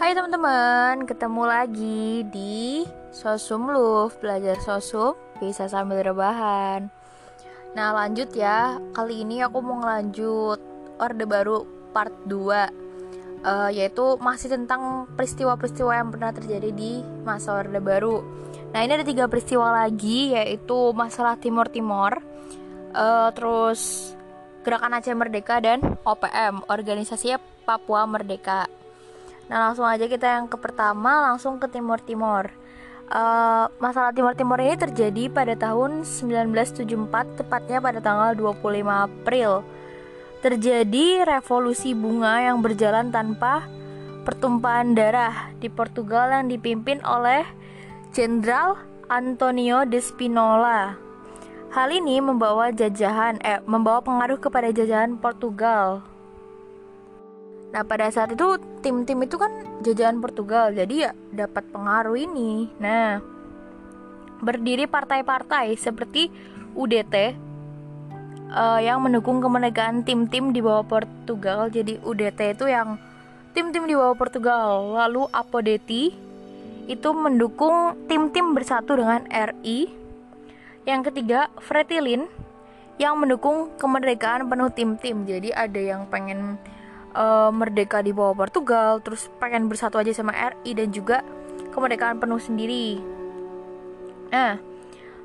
Hai teman-teman, ketemu lagi di Sosum Love. Belajar Sosum bisa sambil rebahan. Nah lanjut ya, kali ini aku mau ngelanjut Orde Baru part 2 uh, Yaitu masih tentang peristiwa-peristiwa yang pernah terjadi di masa Orde Baru. Nah ini ada tiga peristiwa lagi yaitu masalah Timur Timur uh, Terus Gerakan Aceh Merdeka dan OPM Organisasi Papua Merdeka Nah langsung aja kita yang ke pertama langsung ke Timur Timur. Uh, masalah Timur Timur ini terjadi pada tahun 1974 tepatnya pada tanggal 25 April. Terjadi revolusi bunga yang berjalan tanpa pertumpahan darah di Portugal yang dipimpin oleh Jenderal Antonio de Spinola. Hal ini membawa jajahan eh membawa pengaruh kepada jajahan Portugal Nah pada saat itu tim-tim itu kan jajahan Portugal jadi ya dapat pengaruh ini. Nah berdiri partai-partai seperti UDT uh, yang mendukung kemerdekaan tim-tim di bawah Portugal. Jadi UDT itu yang tim-tim di bawah Portugal. Lalu Apodeti itu mendukung tim-tim bersatu dengan RI. Yang ketiga Fretilin yang mendukung kemerdekaan penuh tim-tim. Jadi ada yang pengen uh, merdeka di bawah Portugal, terus pengen bersatu aja sama RI dan juga kemerdekaan penuh sendiri. Nah,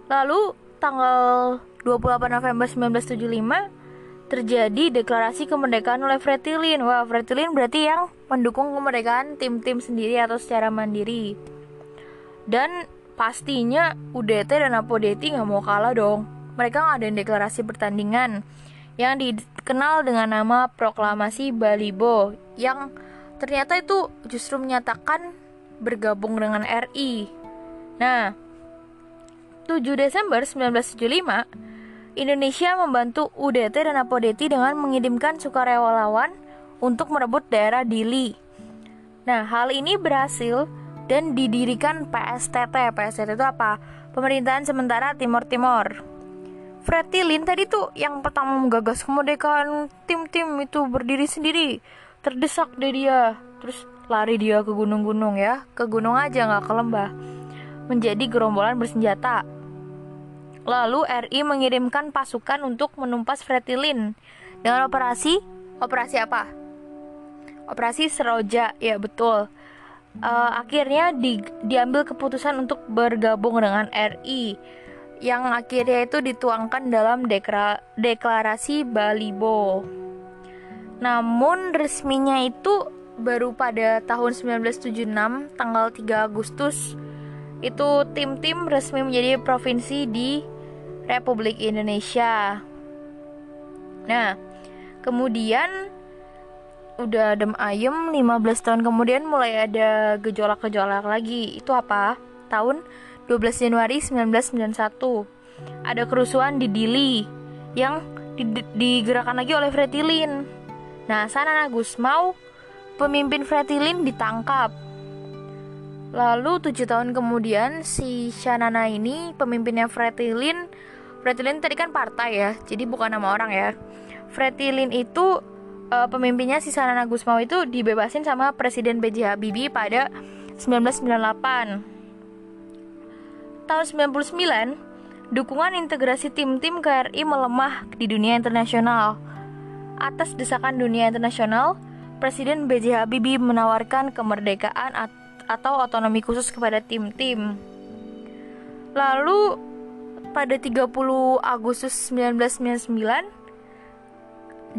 lalu tanggal 28 November 1975 terjadi deklarasi kemerdekaan oleh Fretilin. Wah, Fretilin berarti yang mendukung kemerdekaan tim-tim sendiri atau secara mandiri. Dan pastinya UDT dan Apodeti nggak mau kalah dong. Mereka ngadain deklarasi pertandingan yang dikenal dengan nama Proklamasi Balibo yang ternyata itu justru menyatakan bergabung dengan RI. Nah, 7 Desember 1975, Indonesia membantu UDT dan Apodeti dengan mengirimkan sukarelawan untuk merebut daerah Dili. Nah, hal ini berhasil dan didirikan PSTT. PSTT itu apa? Pemerintahan Sementara Timur Timur. Fretilin tadi tuh yang pertama menggagas kemerdekaan tim-tim itu berdiri sendiri. Terdesak deh dia. Terus lari dia ke gunung-gunung ya. Ke gunung aja nggak ke lembah. Menjadi gerombolan bersenjata. Lalu RI mengirimkan pasukan untuk menumpas Fretilin dengan operasi? Operasi apa? Operasi Seroja ya betul. Uh, akhirnya di, diambil keputusan untuk bergabung dengan RI yang akhirnya itu dituangkan dalam dekra, deklarasi Balibo. Namun resminya itu baru pada tahun 1976 tanggal 3 Agustus itu tim-tim resmi menjadi provinsi di Republik Indonesia. Nah, kemudian udah adem ayem 15 tahun kemudian mulai ada gejolak-gejolak lagi. Itu apa? Tahun 12 Januari 1991 ada kerusuhan di Dili yang digerakkan lagi oleh Fretilin. Nah, Sanana Gusmau, pemimpin Fretilin ditangkap. Lalu tujuh tahun kemudian si Shanana ini pemimpinnya Fretilin. Fretilin tadi kan partai ya, jadi bukan nama orang ya. Fretilin itu uh, pemimpinnya si Sanana Gusmau itu dibebasin sama Presiden B.J. Habibie pada 1998 tahun 99, dukungan integrasi tim-tim KRI melemah di dunia internasional. Atas desakan dunia internasional, Presiden B.J. Habibie menawarkan kemerdekaan atau otonomi khusus kepada tim-tim. Lalu pada 30 Agustus 1999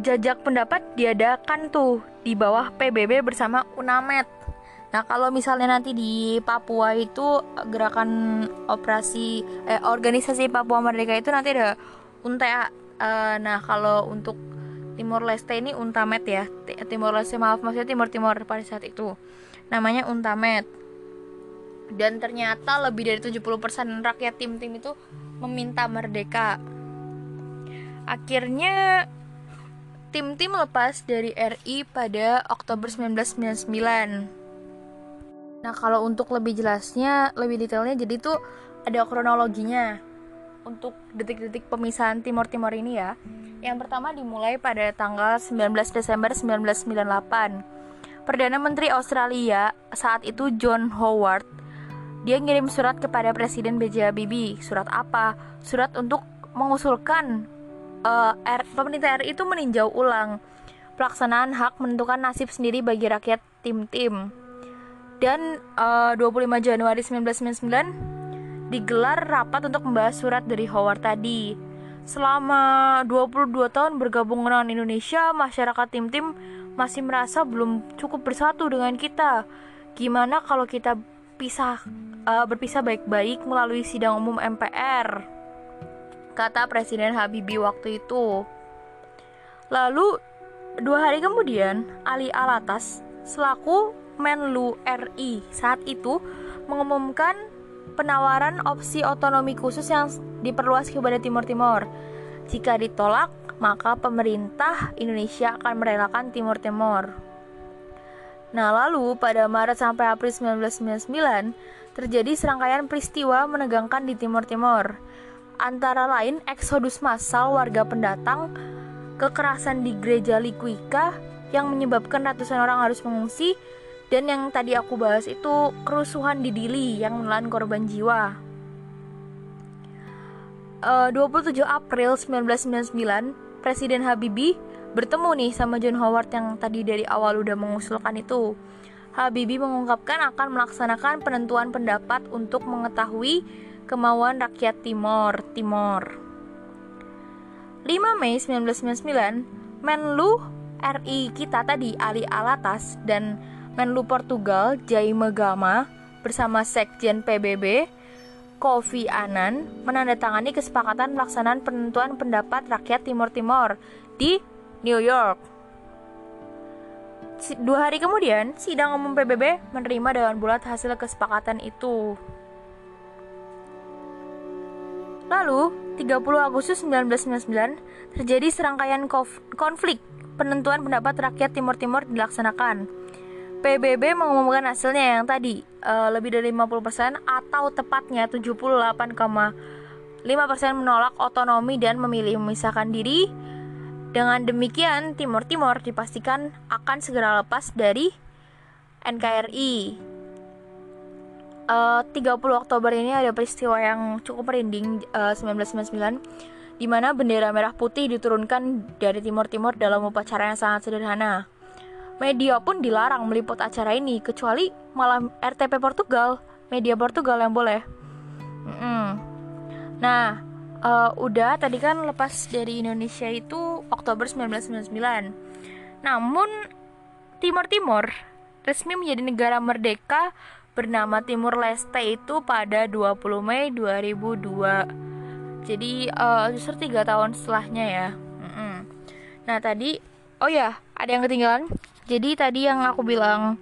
jajak pendapat diadakan tuh di bawah PBB bersama UNAMED. Nah, kalau misalnya nanti di Papua itu gerakan operasi eh, organisasi Papua Merdeka itu nanti ada UNTA. Uh, nah, kalau untuk Timor Leste ini Untamed ya. Timor Leste maaf maksudnya Timur Timur pada saat itu. Namanya Untamed. Dan ternyata lebih dari 70% rakyat tim-tim itu meminta merdeka. Akhirnya tim-tim lepas dari RI pada Oktober 1999 Nah, kalau untuk lebih jelasnya, lebih detailnya jadi itu ada kronologinya untuk detik-detik pemisahan Timur ini ya. Yang pertama dimulai pada tanggal 19 Desember 1998. Perdana Menteri Australia saat itu John Howard dia ngirim surat kepada Presiden B.J. Habibie. Surat apa? Surat untuk mengusulkan uh, R, pemerintah RI itu meninjau ulang pelaksanaan hak menentukan nasib sendiri bagi rakyat tim-tim. Dan uh, 25 Januari 1999 digelar rapat untuk membahas surat dari Howard tadi. Selama 22 tahun bergabung dengan Indonesia, masyarakat tim-tim masih merasa belum cukup bersatu dengan kita. Gimana kalau kita pisah uh, berpisah baik-baik melalui sidang umum MPR? Kata Presiden Habibie waktu itu. Lalu dua hari kemudian Ali Alatas selaku Menlu RI saat itu mengumumkan penawaran opsi otonomi khusus yang diperluas kepada Timur Timur. Jika ditolak, maka pemerintah Indonesia akan merelakan Timur Timur. Nah, lalu pada Maret sampai April 1999 terjadi serangkaian peristiwa menegangkan di Timur Timur. Antara lain eksodus massal warga pendatang, kekerasan di gereja Likuika yang menyebabkan ratusan orang harus mengungsi, dan yang tadi aku bahas itu kerusuhan di Dili yang menelan korban jiwa. Uh, 27 April 1999 Presiden Habibie bertemu nih sama John Howard yang tadi dari awal udah mengusulkan itu. Habibie mengungkapkan akan melaksanakan penentuan pendapat untuk mengetahui kemauan rakyat Timor. Timor. 5 Mei 1999, Menlu RI kita tadi Ali Alatas dan Menlu Portugal Jaime Gama bersama Sekjen PBB Kofi Annan menandatangani kesepakatan pelaksanaan penentuan pendapat rakyat Timur Timur di New York. Dua hari kemudian, sidang umum PBB menerima dengan bulat hasil kesepakatan itu. Lalu, 30 Agustus 1999, terjadi serangkaian konflik penentuan pendapat rakyat Timur Timur dilaksanakan. PBB mengumumkan hasilnya yang tadi uh, lebih dari 50% atau tepatnya 78,5% menolak otonomi dan memilih memisahkan diri. Dengan demikian, Timur Timur dipastikan akan segera lepas dari NKRI. Uh, 30 Oktober ini ada peristiwa yang cukup merinding uh, 1999 di mana bendera merah putih diturunkan dari Timur Timur dalam upacara yang sangat sederhana. Media pun dilarang meliput acara ini kecuali malam RTP Portugal, media Portugal yang boleh. Mm-mm. Nah, uh, udah tadi kan lepas dari Indonesia itu Oktober 1999. Namun Timur Timur resmi menjadi negara merdeka bernama Timur Leste itu pada 20 Mei 2002. Jadi uh, justru tiga tahun setelahnya ya. Mm-mm. Nah tadi, oh ya ada yang ketinggalan. Jadi tadi yang aku bilang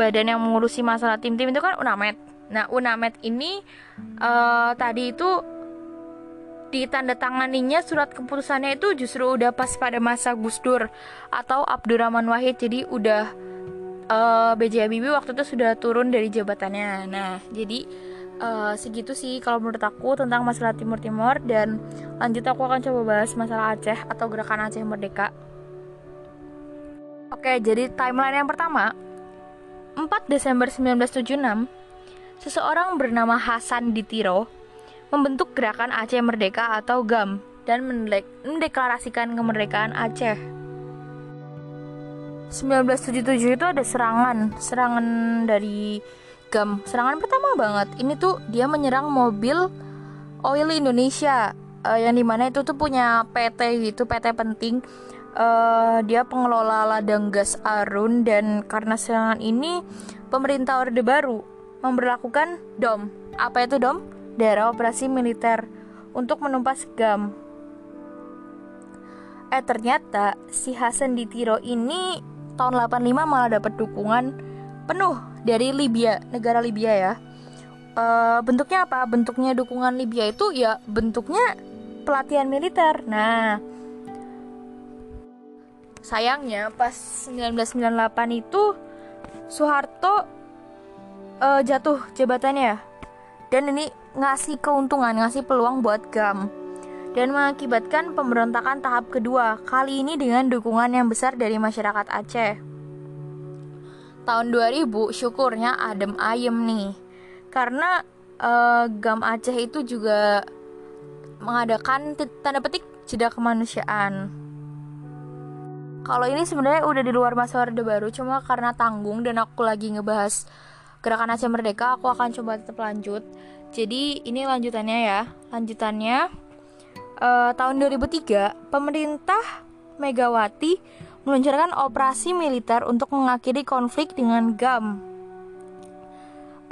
badan yang mengurusi masalah tim-tim itu kan UNAMED. Nah, UNAMED ini uh, tadi itu ditandatanganinya surat keputusannya itu justru udah pas pada masa Gus Dur atau Abdurrahman Wahid. Jadi udah uh, eh, B.J. Habibie waktu itu sudah turun dari jabatannya. Nah, jadi uh, segitu sih kalau menurut aku tentang masalah Timur Timur dan lanjut aku akan coba bahas masalah Aceh atau gerakan Aceh Merdeka. Oke, jadi timeline yang pertama 4 Desember 1976 Seseorang bernama Hasan Ditiro membentuk gerakan Aceh Merdeka atau GAM dan mendeklarasikan kemerdekaan Aceh. 1977 itu ada serangan, serangan dari GAM. Serangan pertama banget. Ini tuh dia menyerang mobil Oil Indonesia uh, yang di mana itu tuh punya PT gitu, PT penting uh, dia pengelola ladang gas Arun dan karena serangan ini pemerintah Orde Baru memberlakukan DOM. Apa itu DOM? Daerah Operasi Militer untuk menumpas GAM. Eh ternyata si Hasan Ditiro ini tahun 85 malah dapat dukungan penuh dari Libya, negara Libya ya. Uh, bentuknya apa? Bentuknya dukungan Libya itu ya bentuknya pelatihan militer. Nah, sayangnya pas 1998 itu Soeharto uh, jatuh jabatannya dan ini ngasih keuntungan ngasih peluang buat GAM. Dan mengakibatkan pemberontakan tahap kedua kali ini dengan dukungan yang besar dari masyarakat Aceh. Tahun 2000 syukurnya adem ayem nih. Karena uh, GAM Aceh itu juga mengadakan tanda petik jeda kemanusiaan kalau ini sebenarnya udah di luar masa orde baru cuma karena tanggung dan aku lagi ngebahas gerakan Aceh Merdeka aku akan coba tetap lanjut. Jadi ini lanjutannya ya. Lanjutannya uh, tahun 2003 pemerintah Megawati meluncurkan operasi militer untuk mengakhiri konflik dengan GAM.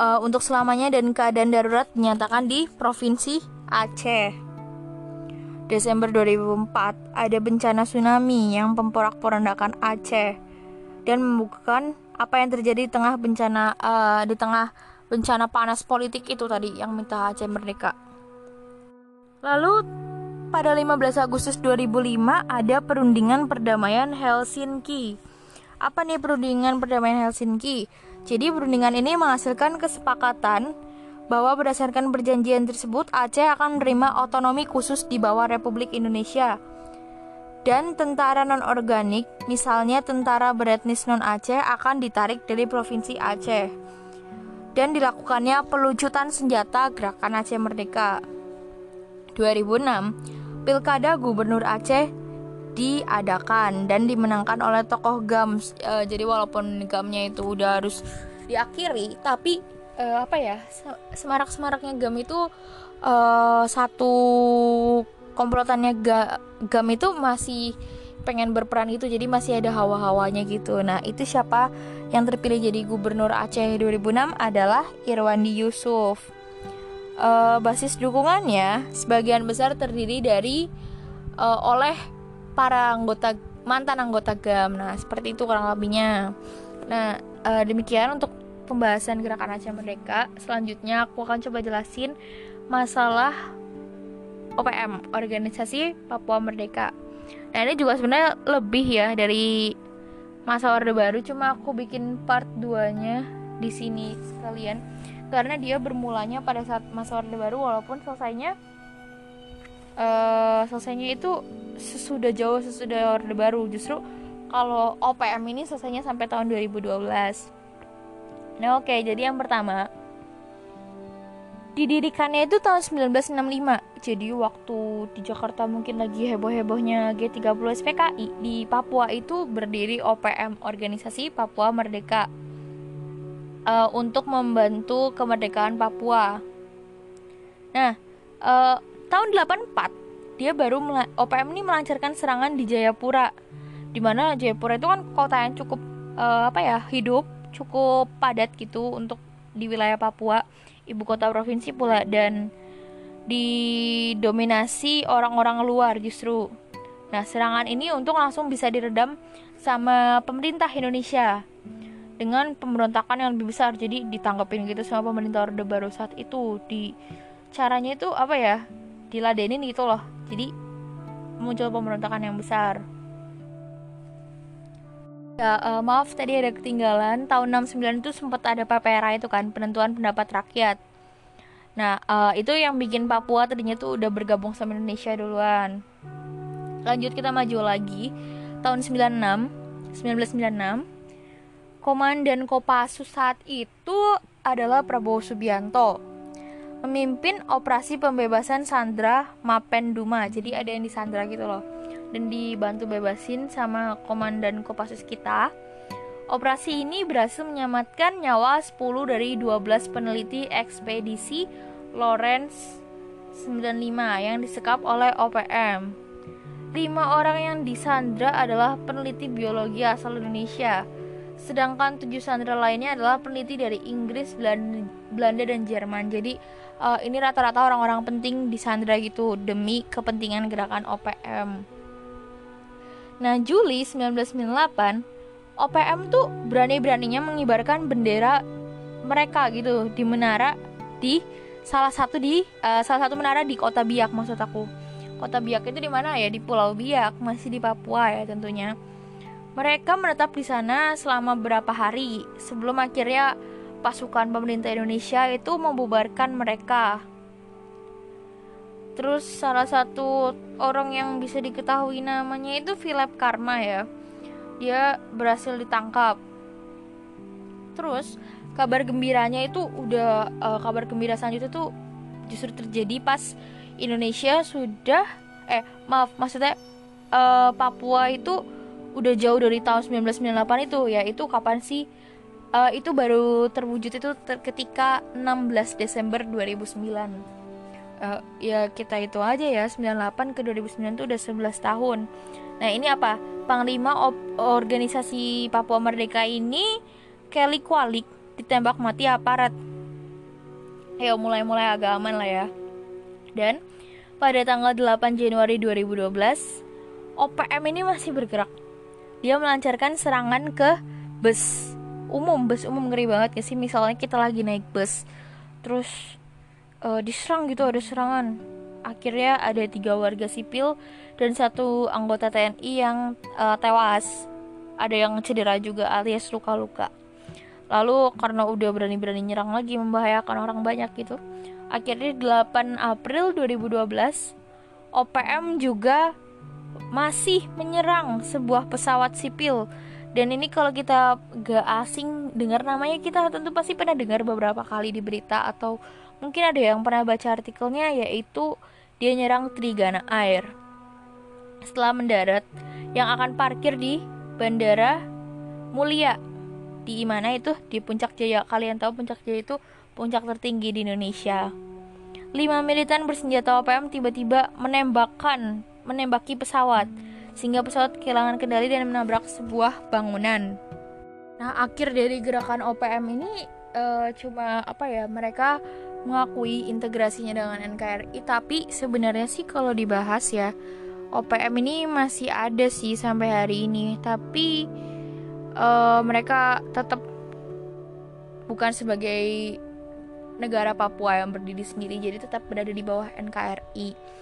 Uh, untuk selamanya dan keadaan darurat dinyatakan di Provinsi Aceh. Desember 2004 ada bencana tsunami yang memporak-porandakan Aceh dan membukakan apa yang terjadi di tengah bencana uh, di tengah bencana panas politik itu tadi yang minta Aceh merdeka. Lalu pada 15 Agustus 2005 ada perundingan perdamaian Helsinki. Apa nih perundingan perdamaian Helsinki? Jadi perundingan ini menghasilkan kesepakatan bahwa berdasarkan perjanjian tersebut Aceh akan menerima otonomi khusus di bawah Republik Indonesia. Dan tentara non-organik, misalnya tentara beretnis non-Aceh akan ditarik dari Provinsi Aceh. Dan dilakukannya pelucutan senjata Gerakan Aceh Merdeka. 2006, Pilkada Gubernur Aceh diadakan dan dimenangkan oleh tokoh GAM. E, jadi walaupun GAMnya itu udah harus diakhiri, tapi e, apa ya semarak-semaraknya GAM itu e, satu komplotannya GAM itu masih pengen berperan gitu jadi masih ada hawa-hawanya gitu nah itu siapa yang terpilih jadi gubernur Aceh 2006 adalah Irwandi Yusuf uh, basis dukungannya sebagian besar terdiri dari uh, oleh para anggota mantan anggota GAM. Nah, seperti itu kurang lebihnya. Nah, uh, demikian untuk pembahasan gerakan Aceh Merdeka. Selanjutnya aku akan coba jelasin masalah OPM, Organisasi Papua Merdeka. Nah, ini juga sebenarnya lebih ya dari masa Orde Baru, cuma aku bikin part 2-nya di sini sekalian karena dia bermulanya pada saat masa Orde Baru walaupun selesainya uh, selesainya itu sesudah jauh sesudah Orde Baru justru kalau OPM ini selesainya sampai tahun 2012 nah oke jadi yang pertama didirikannya itu tahun 1965 jadi waktu di Jakarta mungkin lagi heboh-hebohnya G30 SPKI di Papua itu berdiri OPM Organisasi Papua Merdeka uh, untuk membantu kemerdekaan Papua. Nah, uh, tahun 84 dia baru OPM ini melancarkan serangan di Jayapura. Di mana Jayapura itu kan kota yang cukup uh, apa ya, hidup, cukup padat gitu untuk di wilayah Papua, ibu kota provinsi pula dan didominasi orang-orang luar justru. Nah, serangan ini untuk langsung bisa diredam sama pemerintah Indonesia dengan pemberontakan yang lebih besar. Jadi ditanggapin gitu sama pemerintah orde baru saat itu. Di caranya itu apa ya? Diladenin gitu loh. Jadi muncul pemberontakan yang besar ya uh, maaf tadi ada ketinggalan. Tahun 69 itu sempat ada PPRA itu kan penentuan pendapat rakyat. Nah uh, itu yang bikin Papua tadinya tuh udah bergabung sama Indonesia duluan. Lanjut kita maju lagi. Tahun 96 1996 Komandan Kopassus saat itu adalah Prabowo Subianto. Memimpin operasi pembebasan Sandra Mapenduma jadi ada yang di Sandra gitu loh dan dibantu bebasin sama komandan Kopassus kita operasi ini berhasil menyelamatkan nyawa 10 dari 12 peneliti ekspedisi Lawrence 95 yang disekap oleh OPM lima orang yang disandra adalah peneliti biologi asal Indonesia sedangkan tujuh sandera lainnya adalah peneliti dari Inggris, Belanda, dan Jerman. Jadi uh, ini rata-rata orang-orang penting di sandera gitu demi kepentingan gerakan OPM. Nah, Juli 1998, OPM tuh berani-beraninya mengibarkan bendera mereka gitu di menara di salah satu di uh, salah satu menara di Kota Biak maksud aku. Kota Biak itu di mana ya? Di Pulau Biak, masih di Papua ya tentunya. Mereka menetap di sana selama beberapa hari sebelum akhirnya pasukan pemerintah Indonesia itu membubarkan mereka. Terus salah satu orang yang bisa diketahui namanya itu Philip Karma ya. Dia berhasil ditangkap. terus kabar gembiranya itu udah uh, kabar gembira selanjutnya tuh justru terjadi pas Indonesia sudah eh maaf maksudnya uh, Papua itu udah jauh dari tahun 1998 itu ya itu kapan sih uh, itu baru terwujud itu ter ketika 16 Desember 2009 uh, ya kita itu aja ya 98 ke 2009 itu udah 11 tahun. Nah ini apa? Panglima organisasi Papua Merdeka ini Kelly Kualik ditembak mati aparat. Ayo mulai-mulai agak aman lah ya. Dan pada tanggal 8 Januari 2012 OPM ini masih bergerak. Dia melancarkan serangan ke bus umum. Bus umum ngeri banget ya sih? Misalnya kita lagi naik bus terus uh, diserang gitu ada serangan. Akhirnya ada tiga warga sipil dan satu anggota TNI yang uh, tewas. Ada yang cedera juga alias luka-luka. Lalu karena udah berani-berani nyerang lagi membahayakan orang banyak gitu akhirnya 8 April 2012 OPM juga masih menyerang sebuah pesawat sipil dan ini kalau kita gak asing dengar namanya kita tentu pasti pernah dengar beberapa kali di berita atau mungkin ada yang pernah baca artikelnya yaitu dia nyerang Trigana Air setelah mendarat yang akan parkir di Bandara Mulia di mana itu? Di Puncak Jaya. Kalian tahu Puncak Jaya itu puncak tertinggi di Indonesia. Lima militan bersenjata OPM tiba-tiba menembakkan menembaki pesawat sehingga pesawat kehilangan kendali dan menabrak sebuah bangunan. Nah, akhir dari gerakan OPM ini uh, cuma apa ya? Mereka mengakui integrasinya dengan NKRI, tapi sebenarnya sih kalau dibahas ya, OPM ini masih ada sih sampai hari ini, tapi uh, mereka tetap bukan sebagai negara Papua yang berdiri sendiri, jadi tetap berada di bawah NKRI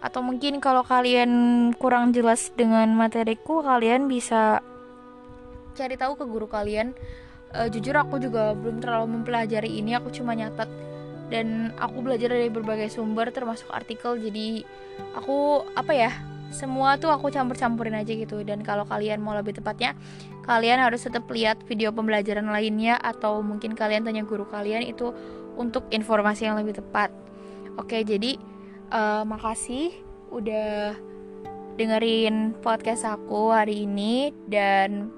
atau mungkin kalau kalian kurang jelas dengan materiku kalian bisa cari tahu ke guru kalian. Uh, jujur aku juga belum terlalu mempelajari ini aku cuma nyatet. Dan aku belajar dari berbagai sumber termasuk artikel jadi aku apa ya semua tuh aku campur-campurin aja gitu. Dan kalau kalian mau lebih tepatnya kalian harus tetap lihat video pembelajaran lainnya atau mungkin kalian tanya guru kalian itu untuk informasi yang lebih tepat. Oke jadi uh, makasih udah dengerin podcast aku hari ini dan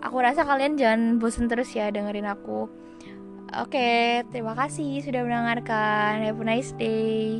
aku rasa kalian jangan bosan terus ya dengerin aku. Oke, terima kasih sudah mendengarkan. Have a nice day.